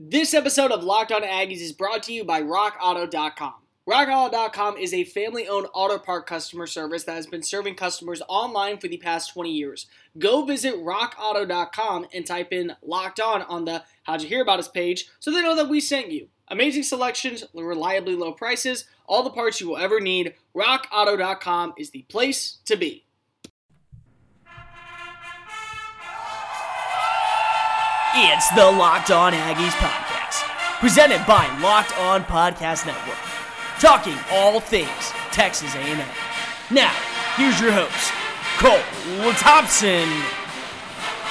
This episode of Locked On Aggies is brought to you by RockAuto.com. RockAuto.com is a family owned auto part customer service that has been serving customers online for the past 20 years. Go visit RockAuto.com and type in Locked On on the How'd You Hear About Us page so they know that we sent you. Amazing selections, reliably low prices, all the parts you will ever need. RockAuto.com is the place to be. It's the Locked On Aggies podcast, presented by Locked On Podcast Network, talking all things Texas A&M. Now, here's your host, Cole Thompson.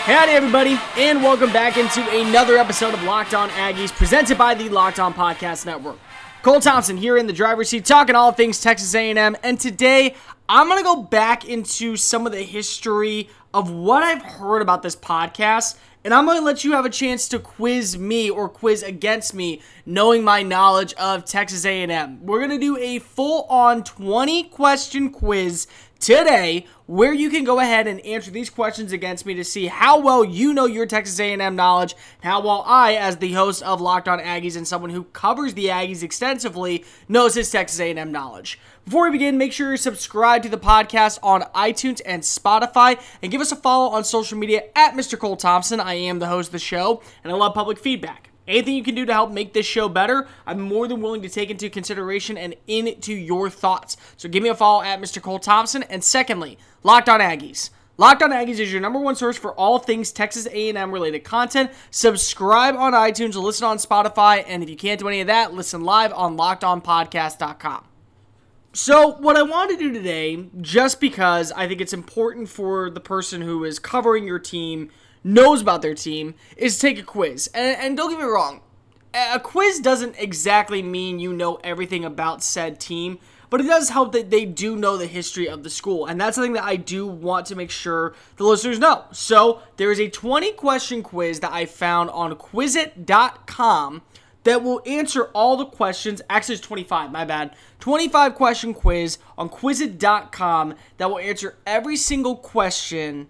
Howdy, everybody, and welcome back into another episode of Locked On Aggies, presented by the Locked On Podcast Network. Cole Thompson here in the driver's seat, talking all things Texas A&M, and today I'm gonna go back into some of the history of what I've heard about this podcast and I'm going to let you have a chance to quiz me or quiz against me knowing my knowledge of Texas A&M. We're going to do a full-on 20 question quiz today where you can go ahead and answer these questions against me to see how well you know your Texas A&M knowledge and how well I as the host of Locked On Aggies and someone who covers the Aggies extensively knows his Texas A&M knowledge. Before we begin, make sure you subscribe to the podcast on iTunes and Spotify and give us a follow on social media at Mr. Cole Thompson. I am the host of the show and I love public feedback. Anything you can do to help make this show better, I'm more than willing to take into consideration and into your thoughts. So give me a follow at Mr. Cole Thompson. And secondly, Locked On Aggies. Locked On Aggies is your number one source for all things Texas A&M related content. Subscribe on iTunes, listen on Spotify, and if you can't do any of that, listen live on LockedOnPodcast.com. So, what I want to do today, just because I think it's important for the person who is covering your team knows about their team is take a quiz. And, and don't get me wrong, a quiz doesn't exactly mean you know everything about said team, but it does help that they do know the history of the school. And that's something that I do want to make sure the listeners know. So there is a 20 question quiz that I found on quizit.com that will answer all the questions. Actually, it's 25, my bad. 25 question quiz on quizit.com that will answer every single question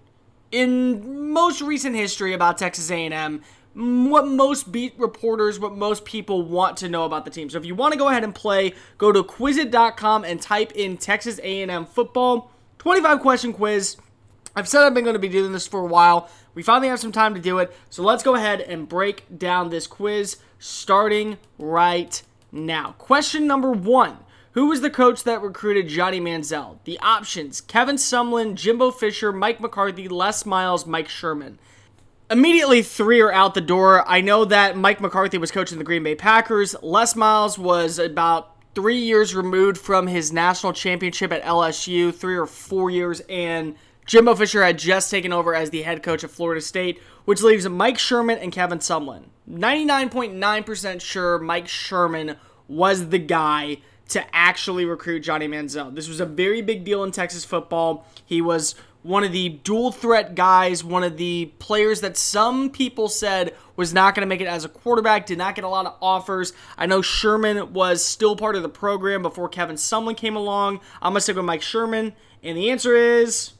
in most recent history about Texas A&M, what most beat reporters, what most people want to know about the team. So if you want to go ahead and play, go to quizit.com and type in Texas A&M football. 25 question quiz. I've said I've been going to be doing this for a while. We finally have some time to do it. So let's go ahead and break down this quiz starting right now. Question number 1. Who was the coach that recruited Johnny Manziel? The options Kevin Sumlin, Jimbo Fisher, Mike McCarthy, Les Miles, Mike Sherman. Immediately, three are out the door. I know that Mike McCarthy was coaching the Green Bay Packers. Les Miles was about three years removed from his national championship at LSU, three or four years, and Jimbo Fisher had just taken over as the head coach of Florida State, which leaves Mike Sherman and Kevin Sumlin. 99.9% sure Mike Sherman was the guy to actually recruit Johnny Manziel. This was a very big deal in Texas football. He was one of the dual threat guys, one of the players that some people said was not going to make it as a quarterback, did not get a lot of offers. I know Sherman was still part of the program before Kevin Sumlin came along. I'm going to stick with Mike Sherman. And the answer is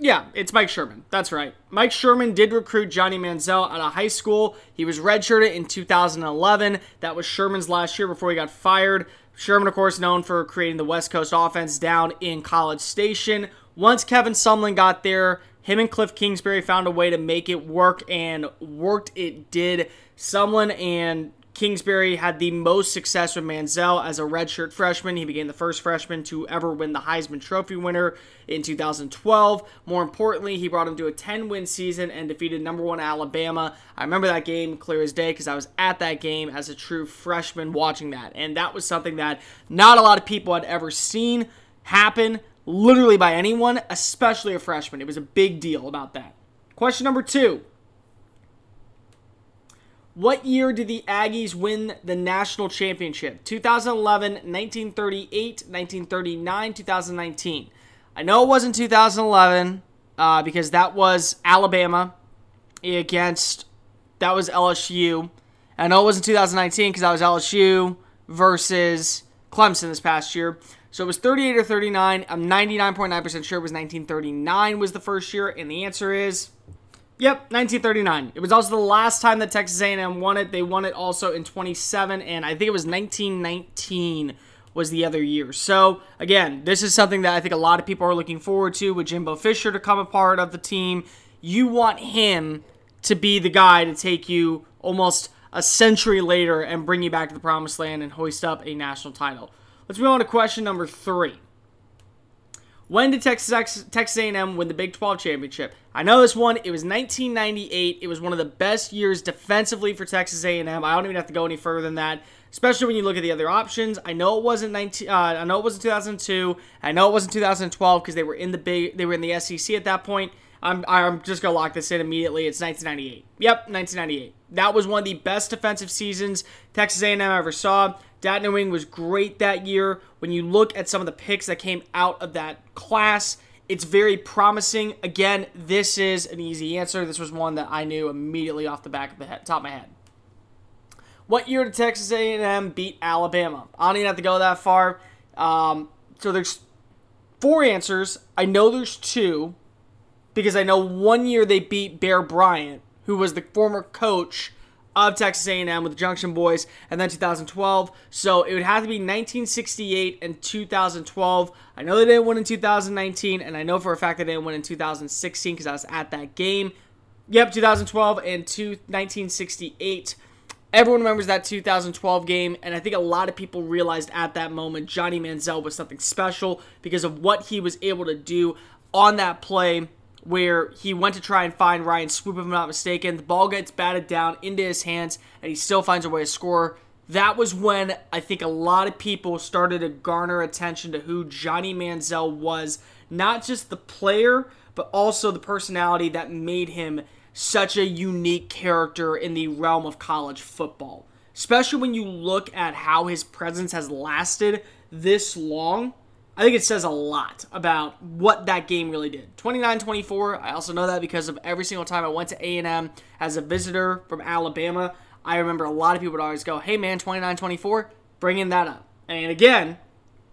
yeah, it's Mike Sherman. That's right. Mike Sherman did recruit Johnny Manziel out of high school. He was redshirted in 2011. That was Sherman's last year before he got fired. Sherman, of course, known for creating the West Coast offense down in College Station. Once Kevin Sumlin got there, him and Cliff Kingsbury found a way to make it work, and worked it did. Sumlin and Kingsbury had the most success with Manziel as a redshirt freshman. He became the first freshman to ever win the Heisman Trophy winner in 2012. More importantly, he brought him to a 10 win season and defeated number one Alabama. I remember that game clear as day because I was at that game as a true freshman watching that. And that was something that not a lot of people had ever seen happen, literally by anyone, especially a freshman. It was a big deal about that. Question number two. What year did the Aggies win the national championship? 2011, 1938, 1939, 2019. I know it wasn't 2011 uh, because that was Alabama against that was LSU. I know it wasn't 2019 because that was LSU versus Clemson this past year. So it was 38 or 39. I'm 99.9% sure it was 1939 was the first year, and the answer is Yep, 1939. It was also the last time that Texas A&M won it. They won it also in 27, and I think it was 1919 was the other year. So again, this is something that I think a lot of people are looking forward to with Jimbo Fisher to come a part of the team. You want him to be the guy to take you almost a century later and bring you back to the promised land and hoist up a national title. Let's move on to question number three. When did Texas Texas A&M win the Big 12 championship? I know this one. It was 1998. It was one of the best years defensively for Texas A&M. I don't even have to go any further than that, especially when you look at the other options. I know it wasn't 19. Uh, I know it wasn't 2002. I know it wasn't 2012 because they were in the big. They were in the SEC at that point. I'm I'm just gonna lock this in immediately. It's 1998. Yep, 1998. That was one of the best defensive seasons Texas A&M ever saw. Dat Nguyen was great that year. When you look at some of the picks that came out of that class, it's very promising. Again, this is an easy answer. This was one that I knew immediately off the back of the head, top of my head. What year did Texas A&M beat Alabama? I don't even have to go that far. Um, so there's four answers. I know there's two because I know one year they beat Bear Bryant, who was the former coach of Texas A&M with the Junction Boys, and then 2012. So it would have to be 1968 and 2012. I know they didn't win in 2019, and I know for a fact they didn't win in 2016 because I was at that game. Yep, 2012 and two, 1968. Everyone remembers that 2012 game, and I think a lot of people realized at that moment Johnny Manziel was something special because of what he was able to do on that play where he went to try and find Ryan Swope, if I'm not mistaken. The ball gets batted down into his hands, and he still finds a way to score. That was when I think a lot of people started to garner attention to who Johnny Manziel was. Not just the player, but also the personality that made him such a unique character in the realm of college football. Especially when you look at how his presence has lasted this long I think it says a lot about what that game really did. 29-24. I also know that because of every single time I went to A&M as a visitor from Alabama, I remember a lot of people would always go, "Hey man, 29-24, bringing that up." And again,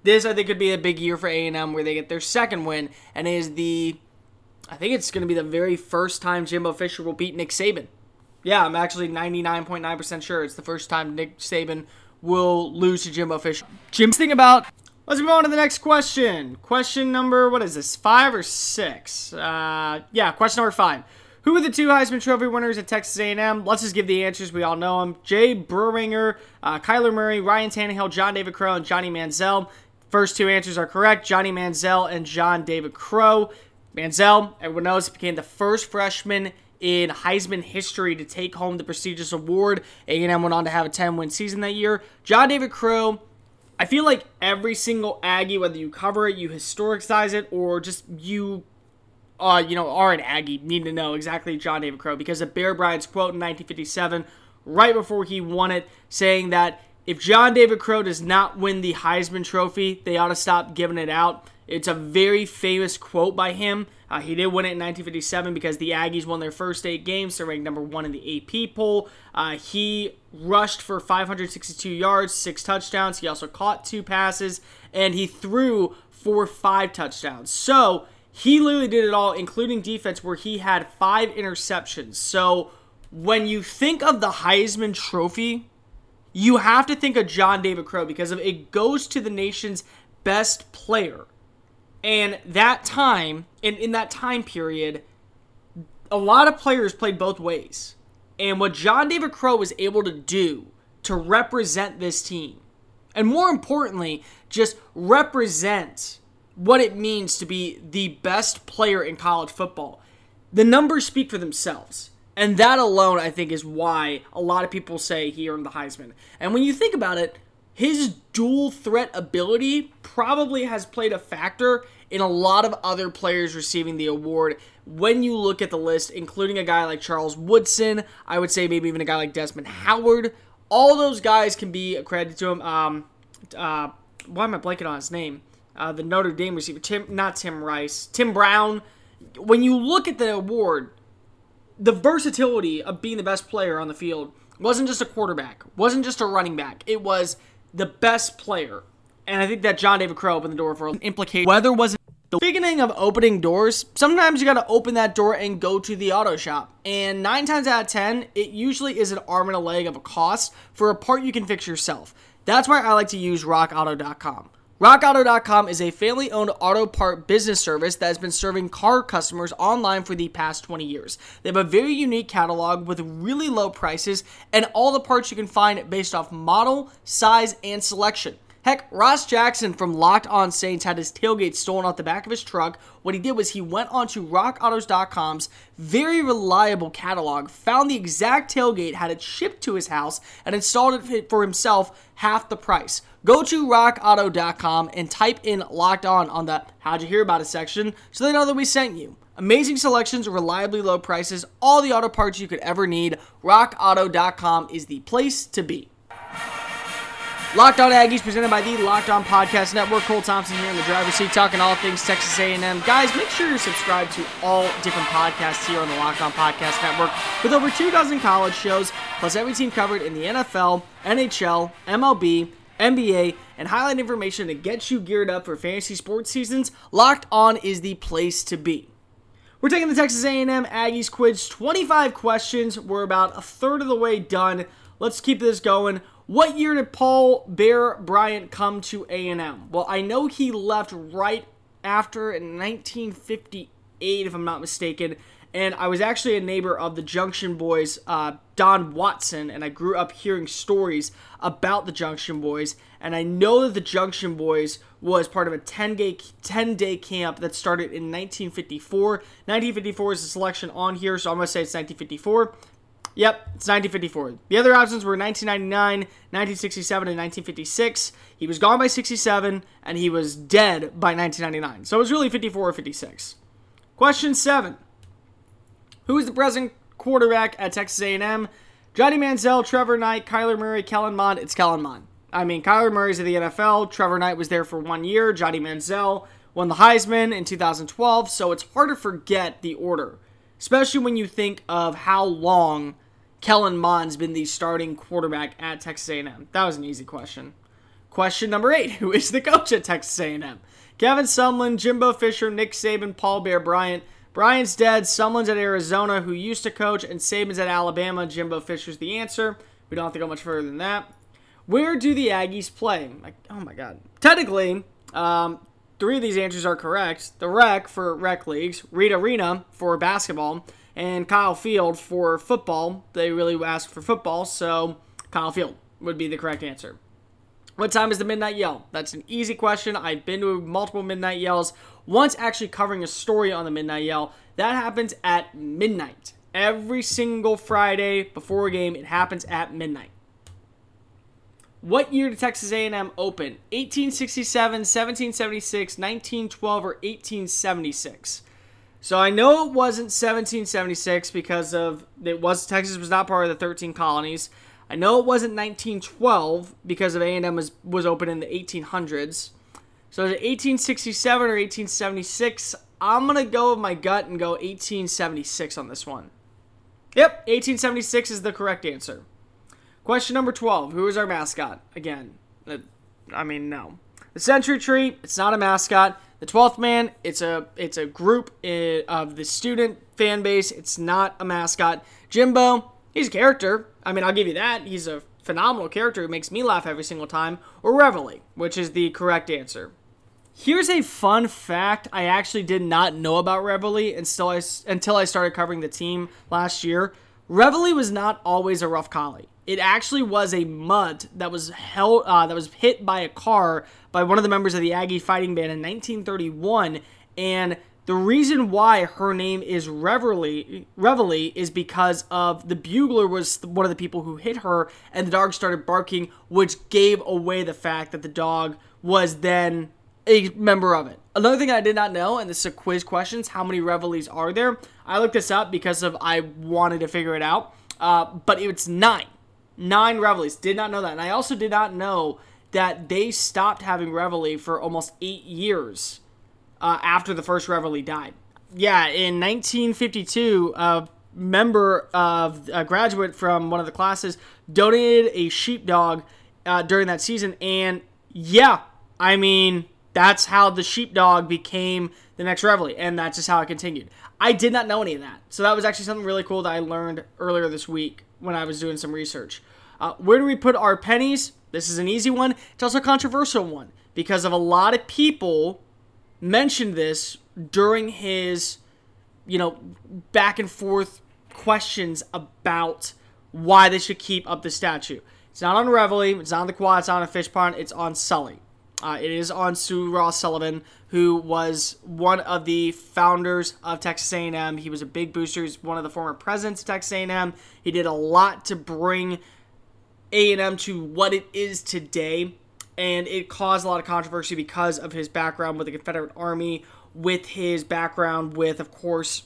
this I think could be a big year for A&M where they get their second win and is the I think it's going to be the very first time Jimbo Fisher will beat Nick Saban. Yeah, I'm actually 99.9% sure it's the first time Nick Saban will lose to Jimbo Fisher. Jim's thing about Let's move on to the next question. Question number, what is this, five or six? Uh, yeah, question number five. Who are the two Heisman Trophy winners at Texas A&M? Let's just give the answers. We all know them. Jay Berwanger, uh, Kyler Murray, Ryan Tannehill, John David Crow, and Johnny Manziel. First two answers are correct. Johnny Manziel and John David Crow. Manziel, everyone knows, became the first freshman in Heisman history to take home the prestigious award. A&M went on to have a 10-win season that year. John David Crow I feel like every single Aggie, whether you cover it, you historicize it, or just you, uh, you know, are an Aggie, need to know exactly John David Crow because of Bear Bryant's quote in 1957, right before he won it, saying that if John David Crow does not win the Heisman Trophy, they ought to stop giving it out. It's a very famous quote by him. Uh, he did win it in 1957 because the Aggies won their first eight games. They're ranked number one in the AP poll. Uh, he rushed for 562 yards, six touchdowns. He also caught two passes, and he threw for five touchdowns. So he literally did it all, including defense, where he had five interceptions. So when you think of the Heisman Trophy, you have to think of John David Crow because it goes to the nation's best player. And that time, in, in that time period, a lot of players played both ways. And what John David Crow was able to do to represent this team, and more importantly, just represent what it means to be the best player in college football. The numbers speak for themselves. And that alone, I think, is why a lot of people say he earned the Heisman. And when you think about it, his dual threat ability probably has played a factor in a lot of other players receiving the award. When you look at the list, including a guy like Charles Woodson, I would say maybe even a guy like Desmond Howard, all those guys can be accredited to him. Um, uh, why am I blanking on his name? Uh, the Notre Dame receiver, Tim, not Tim Rice, Tim Brown. When you look at the award, the versatility of being the best player on the field wasn't just a quarterback, wasn't just a running back. It was the best player and I think that John David Crow opened the door for implication. Whether was The beginning of opening doors, sometimes you gotta open that door and go to the auto shop. And nine times out of ten, it usually is an arm and a leg of a cost for a part you can fix yourself. That's why I like to use rockauto.com. RockAuto.com is a family owned auto part business service that has been serving car customers online for the past 20 years. They have a very unique catalog with really low prices and all the parts you can find based off model, size, and selection. Heck, Ross Jackson from Locked On Saints had his tailgate stolen off the back of his truck. What he did was he went onto rockautos.com's very reliable catalog, found the exact tailgate, had it shipped to his house, and installed it for himself half the price. Go to rockauto.com and type in locked on on the how'd you hear about it section so they know that we sent you. Amazing selections, reliably low prices, all the auto parts you could ever need. RockAuto.com is the place to be. Locked On Aggies, presented by the Locked On Podcast Network. Cole Thompson here in the driver's seat, talking all things Texas A&M. Guys, make sure you're subscribed to all different podcasts here on the Locked On Podcast Network, with over two dozen college shows, plus every team covered in the NFL, NHL, MLB, NBA, and highlight information to get you geared up for fantasy sports seasons. Locked On is the place to be. We're taking the Texas A&M Aggies quiz, 25 questions. We're about a third of the way done. Let's keep this going. What year did Paul Bear Bryant come to A&M? Well, I know he left right after in 1958, if I'm not mistaken. And I was actually a neighbor of the Junction Boys, uh, Don Watson, and I grew up hearing stories about the Junction Boys. And I know that the Junction Boys was part of a 10 day 10 day camp that started in 1954. 1954 is the selection on here, so I'm gonna say it's 1954. Yep, it's 1954. The other options were 1999, 1967, and 1956. He was gone by 67, and he was dead by 1999. So it was really 54 or 56. Question seven: Who is the present quarterback at Texas A&M? Johnny Manziel, Trevor Knight, Kyler Murray, Kellen Mond. It's Kellen Mond. I mean, Kyler Murray's at the NFL. Trevor Knight was there for one year. Johnny Manziel won the Heisman in 2012. So it's hard to forget the order, especially when you think of how long Kellen Mond's been the starting quarterback at Texas A&M? That was an easy question. Question number eight: Who is the coach at Texas A&M? Kevin Sumlin, Jimbo Fisher, Nick Saban, Paul Bear Bryant. Bryant's dead. Sumlin's at Arizona, who used to coach, and Saban's at Alabama. Jimbo Fisher's the answer. We don't have to go much further than that. Where do the Aggies play? Like, oh my God. Technically, um, three of these answers are correct. The Rec for rec leagues, Reed Arena for basketball, and Kyle Field for football. They really asked for football, so Kyle Field would be the correct answer. What time is the midnight yell? That's an easy question. I've been to multiple midnight yells. Once actually covering a story on the midnight yell. That happens at midnight. Every single Friday before a game, it happens at midnight. What year did Texas A&M open? 1867, 1776, 1912, or 1876? So I know it wasn't 1776 because of it was Texas was not part of the 13 colonies. I know it wasn't 1912 because of A&M was was open in the 1800s. So it 1867 or 1876? I'm gonna go with my gut and go 1876 on this one. Yep, 1876 is the correct answer. Question number 12. Who is our mascot? Again, I mean no. The Century Tree. It's not a mascot. The Twelfth Man, it's a it's a group of the student fan base. It's not a mascot. Jimbo, he's a character. I mean, I'll give you that. He's a phenomenal character who makes me laugh every single time. Or Reveille, which is the correct answer. Here's a fun fact I actually did not know about Reveille until I, until I started covering the team last year. Reveille was not always a rough collie. It actually was a mutt that was held uh, that was hit by a car by one of the members of the Aggie fighting band in 1931 and the reason why her name is Reveille, Reveille is because of the bugler was one of the people who hit her, and the dog started barking, which gave away the fact that the dog was then a member of it. Another thing I did not know, and this is a quiz questions, how many Reveilles are there? I looked this up because of I wanted to figure it out, uh, but it's nine. Nine Reveilles. Did not know that. And I also did not know that they stopped having Reveille for almost eight years uh, after the first Reveille died. Yeah, in 1952, a member of a graduate from one of the classes donated a sheepdog uh, during that season. And yeah, I mean, that's how the sheepdog became the next Reveille, and that's just how it continued. I did not know any of that, so that was actually something really cool that I learned earlier this week when I was doing some research. Uh, where do we put our pennies? This is an easy one. It's also a controversial one because of a lot of people mentioned this during his, you know, back and forth questions about why they should keep up the statue. It's not on Reveille, it's not on the quad, it's not on Fish Pond, it's on Sully. Uh, it is on Sul Ross Sullivan, who was one of the founders of Texas A&M. He was a big booster. He's one of the former presidents of Texas A&M. He did a lot to bring A&M to what it is today, and it caused a lot of controversy because of his background with the Confederate Army, with his background with, of course,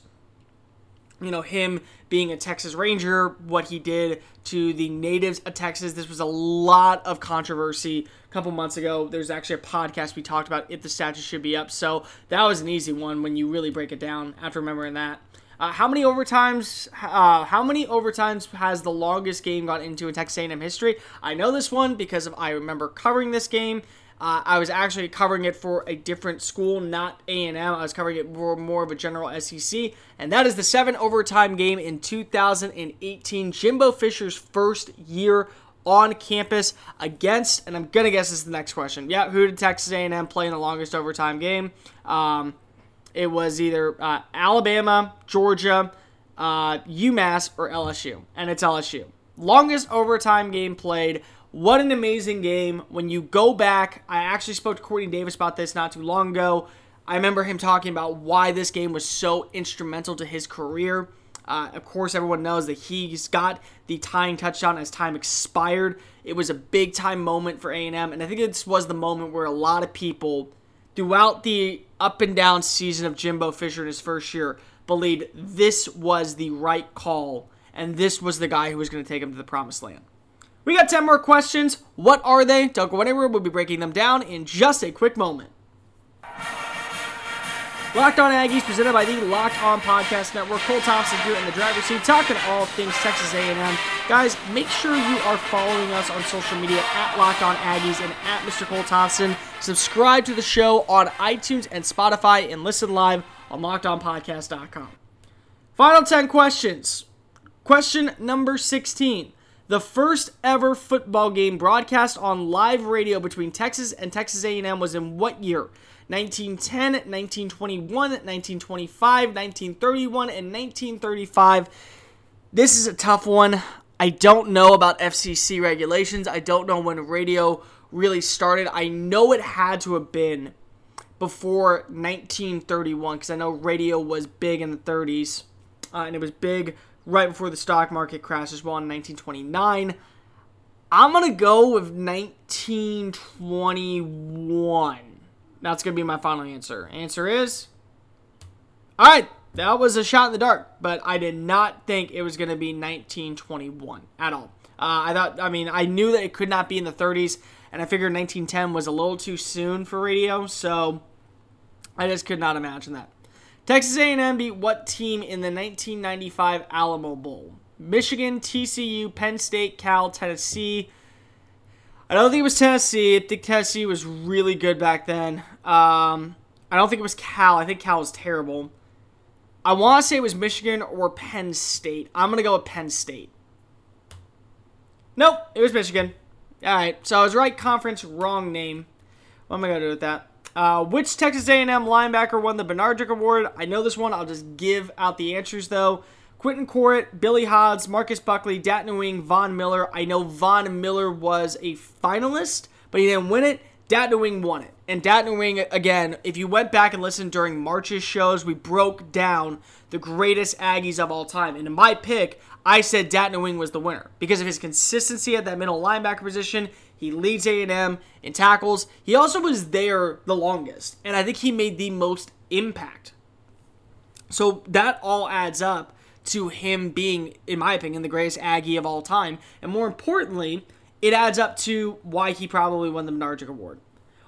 you know, him being a Texas Ranger, what he did to the natives of Texas. This was a lot of controversy a couple months ago. There's actually a podcast we talked about if the statue should be up. So that was an easy one when you really break it down after remembering that. Uh, how many overtimes? Uh, how many overtimes has the longest game got into in Texas A&M history? I know this one because of I remember covering this game. Uh, I was actually covering it for a different school, not A&M. I was covering it for more of a general SEC, and that is the seven overtime game in 2018, Jimbo Fisher's first year on campus against, and I'm gonna guess this is the next question. Yeah, who did Texas A&M play in the longest overtime game? Um, it was either uh, Alabama, Georgia, uh, UMass, or LSU, and it's LSU. Longest overtime game played what an amazing game. When you go back, I actually spoke to Quartney Davis about this not too long ago. I remember him talking about why this game was so instrumental to his career. Uh, of course, everyone knows that he's got the tying touchdown as time expired. It was a big time moment for A&M, and I think this was the moment where a lot of people, throughout the up and down season of Jimbo Fisher in his first year, believed this was the right call, and this was the guy who was going to take him to the promised land. We got 10 more questions. What are they? Don't go anywhere. We'll be breaking them down in just a quick moment. Locked On Aggies, presented by the Locked On Podcast Network. Cole Thompson here in the driver's seat, talking all things Texas A&M. Guys, make sure you are following us on social media at Locked On Aggies and at Mr. Cole Thompson. Subscribe to the show on iTunes and Spotify, and listen live on LockedOnPodcast.com. Final 10 questions. Question number 16 the first ever football game broadcast on live radio between Texas and Texas A&M was in what year? 1910, 1921, 1925, 1931, and 1935. This is a tough one. I don't know about FCC regulations. I don't know when radio really started. I know it had to have been before 1931 because I know radio was big in the 30s uh, and it was big right before the stock market crash as well in 1929. I'm going to go with 1921. That's going to be my final answer. Answer is All right, that was a shot in the dark, but I did not think it was going to be 1921 at all. Uh, I thought, I mean, I knew that it could not be in the 30s, and I figured 1910 was a little too soon for radio, so I just could not imagine that. Texas A&M beat what team in the 1995 Alamo Bowl? Michigan, TCU, Penn State, Cal, Tennessee. I don't think it was Tennessee. I think Tennessee was really good back then. Um, I don't think it was Cal. I think Cal was terrible. I want to say it was Michigan or Penn State. I'm going to go with Penn State. Nope, it was Michigan. All right, so I was right conference, wrong name. What am I going to do with that? Uh, which Texas A&M linebacker won the Bednarik Award? I know this one. I'll just give out the answers though. Quentin Coryatt, Billy Hodds, Marcus Buckley, Dat Nguyen, Von Miller. I know Von Miller was a finalist, but he didn't win it. Dat Nguyen won it. And Dat Nguyen, again, if you went back and listened during March's shows, we broke down the greatest Aggies of all time. And in my pick, I said Dat Nguyen was the winner because of his consistency at that middle linebacker position. He leads A&M in tackles. He also was there the longest, and I think he made the most impact. So that all adds up to him being, in my opinion, the greatest Aggie of all time. And more importantly, it adds up to why he probably won the Bednarik Award.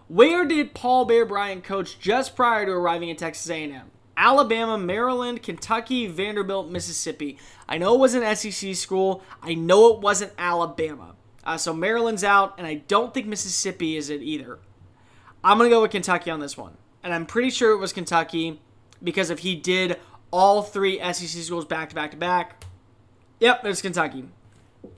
Where did Paul Bear Bryant coach just prior to arriving at Texas A&M? Alabama, Maryland, Kentucky, Vanderbilt, Mississippi. I know it was an SEC school. I know it wasn't Alabama. Uh, so Maryland's out, and I don't think Mississippi is it either. I'm going to go with Kentucky on this one. and I'm pretty sure it was Kentucky because if he did all three SEC schools back to back to back, yep, it's Kentucky.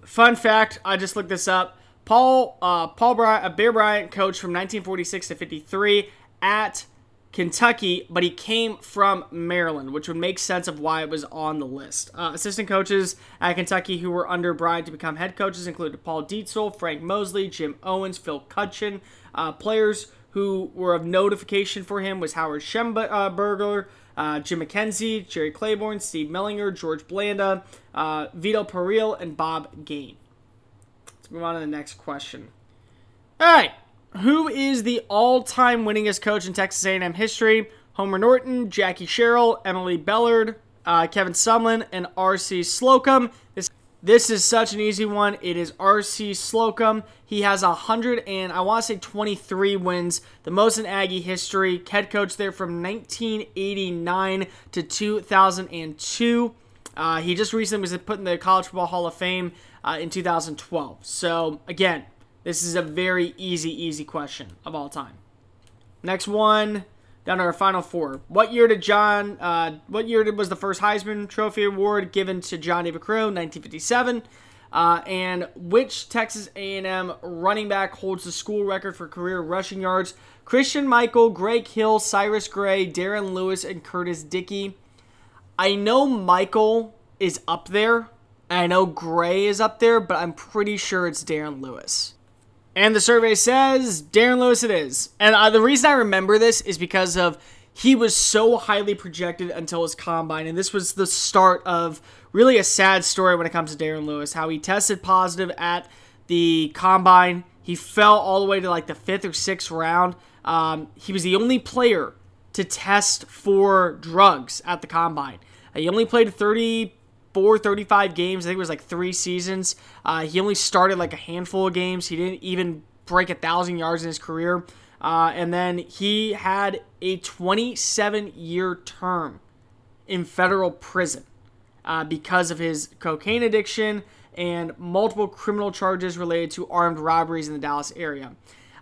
Fun fact: I just looked this up. Paul uh, Paul Bryant, uh, Bear Bryant coached from 1946 to 53 at Kentucky, but he came from Maryland, which would make sense of why it was on the list. Uh, assistant coaches at Kentucky who were under Bryant to become head coaches included Paul Dietzel, Frank Mosley, Jim Owens, Phil Cutchin. Uh, players who were of notification for him was Howard Schemberger, uh, Jim McKenzie, Jerry Claiborne, Steve Mellinger, George Blanda, uh, Vito Pereira, and Bob Gain. Let's move on to the next question. All right, who is the all-time winningest coach in Texas A&M history? Homer Norton, Jackie Sherrill, Emory Bellard, uh, Kevin Sumlin, and R.C. Slocum. This this is such an easy one. It is R.C. Slocum. He has a hundred and I want to say 23 wins, the most in Aggie history. Head coach there from 1989 to 2002. Uh, he just recently was put in the College Football Hall of Fame uh, in 2012. So again, this is a very easy, easy question of all time. Next one, down to our final four. What year did John? Uh, what year was the first Heisman Trophy award given to John David Crow? 1957. Uh, and which Texas A&M running back holds the school record for career rushing yards? Christian Michael, Greg Hill, Cyrus Gray, Darren Lewis, and Curtis Dickey. I know Michael is up there. I know Gray is up there, but I'm pretty sure it's Darren Lewis. And the survey says Darren Lewis it is. And uh, the reason I remember this is because of he was so highly projected until his combine. And this was the start of really a sad story when it comes to Darren Lewis. How he tested positive at the combine. He fell all the way to like the fifth or sixth round. Um, he was the only player to test for drugs at the combine. He only played 30 34, 35 games. I think it was like three seasons. Uh, he only started like a handful of games. He didn't even break a thousand yards in his career. Uh, and then he had a 27 year term in federal prison uh, because of his cocaine addiction and multiple criminal charges related to armed robberies in the Dallas area.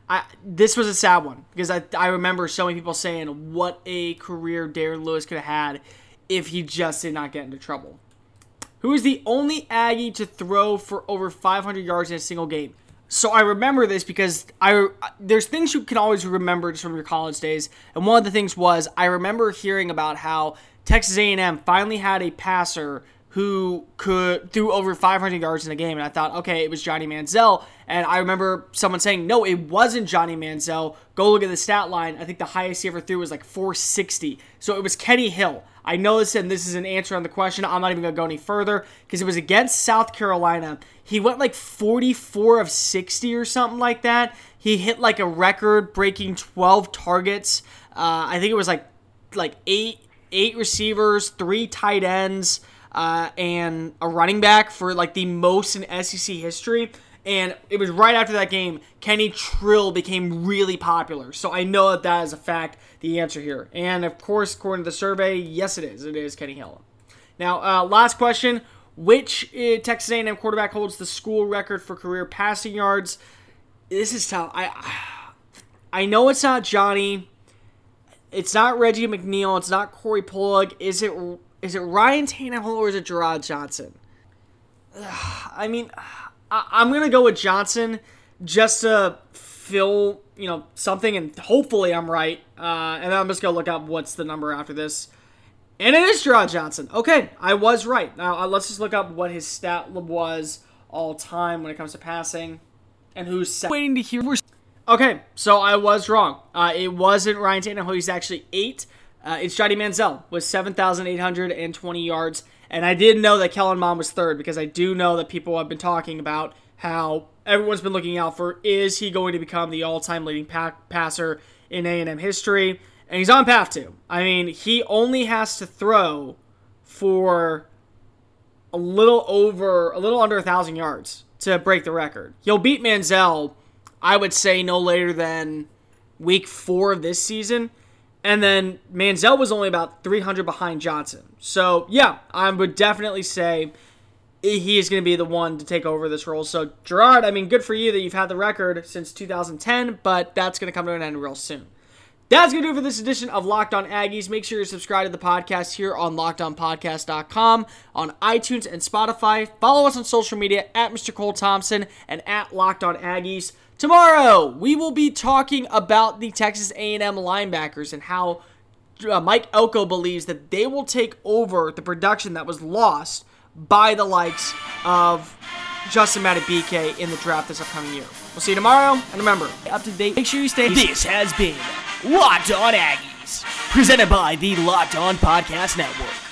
I, this was a sad one because I, I remember so many people saying what a career Darren Lewis could have had if he just did not get into trouble who is the only Aggie to throw for over 500 yards in a single game. So I remember this because I there's things you can always remember just from your college days, and one of the things was I remember hearing about how Texas A&M finally had a passer who could threw over 500 yards in a game, and I thought, okay, it was Johnny Manziel, and I remember someone saying, no, it wasn't Johnny Manziel. Go look at the stat line. I think the highest he ever threw was like 460. So it was Kenny Hill. I know this, and this is an answer on the question. I'm not even going to go any further because it was against South Carolina. He went like 44 of 60 or something like that. He hit like a record breaking 12 targets. Uh, I think it was like like eight eight receivers, three tight ends, uh, and a running back for like the most in SEC history. And it was right after that game, Kenny Trill became really popular. So I know that that is a fact, the answer here. And of course, according to the survey, yes, it is. It is Kenny Hill. Now, uh, last question. Which uh, Texas A&M quarterback holds the school record for career passing yards? This is tough. I, I know it's not Johnny. It's not Reggie McNeal. It's not Corey Pollock. Is it is it Ryan Tannehill or is it Gerard Johnson? I mean, I, am gonna go with Johnson just to fill you know something, and hopefully I'm right. Uh, and then I'm just gonna look up what's the number after this. And it is Gerard Johnson. Okay, I was right. Now uh, let's just look up what his stat was all time when it comes to passing, and who's waiting to hear. Okay, so I was wrong. Uh, it wasn't Ryan Tannehill. He's actually eight. Uh, it's Johnny Manziel with 7,820 yards and I did know that Kellen Mond was third because I do know that people have been talking about how everyone's been looking out for is he going to become the all-time leading pa- passer in A&M history? And he's on path to. I mean, he only has to throw for a little over, a little under a thousand yards to break the record. He'll beat Manziel, I would say, no later than week four of this season. And then Manziel was only about 300 behind Johnson. So, yeah, I would definitely say he is going to be the one to take over this role. So, Gerard, I mean, good for you that you've had the record since 2010, but that's going to come to an end real soon. That's going to do it for this edition of Locked On Aggies. Make sure you subscribe to the podcast here on lockedonpodcast.com, on iTunes and Spotify. Follow us on social media at Mr. Cole Thompson and at Locked On Aggies. Tomorrow, we will be talking about the Texas A&M linebackers and how uh, Mike Elko believes that they will take over the production that was lost by the likes of Justin Madubuike in the draft this upcoming year. We'll see you tomorrow, and remember, up to date. Make sure you stay. This has been Locked On Aggies, presented by the Locked On Podcast Network.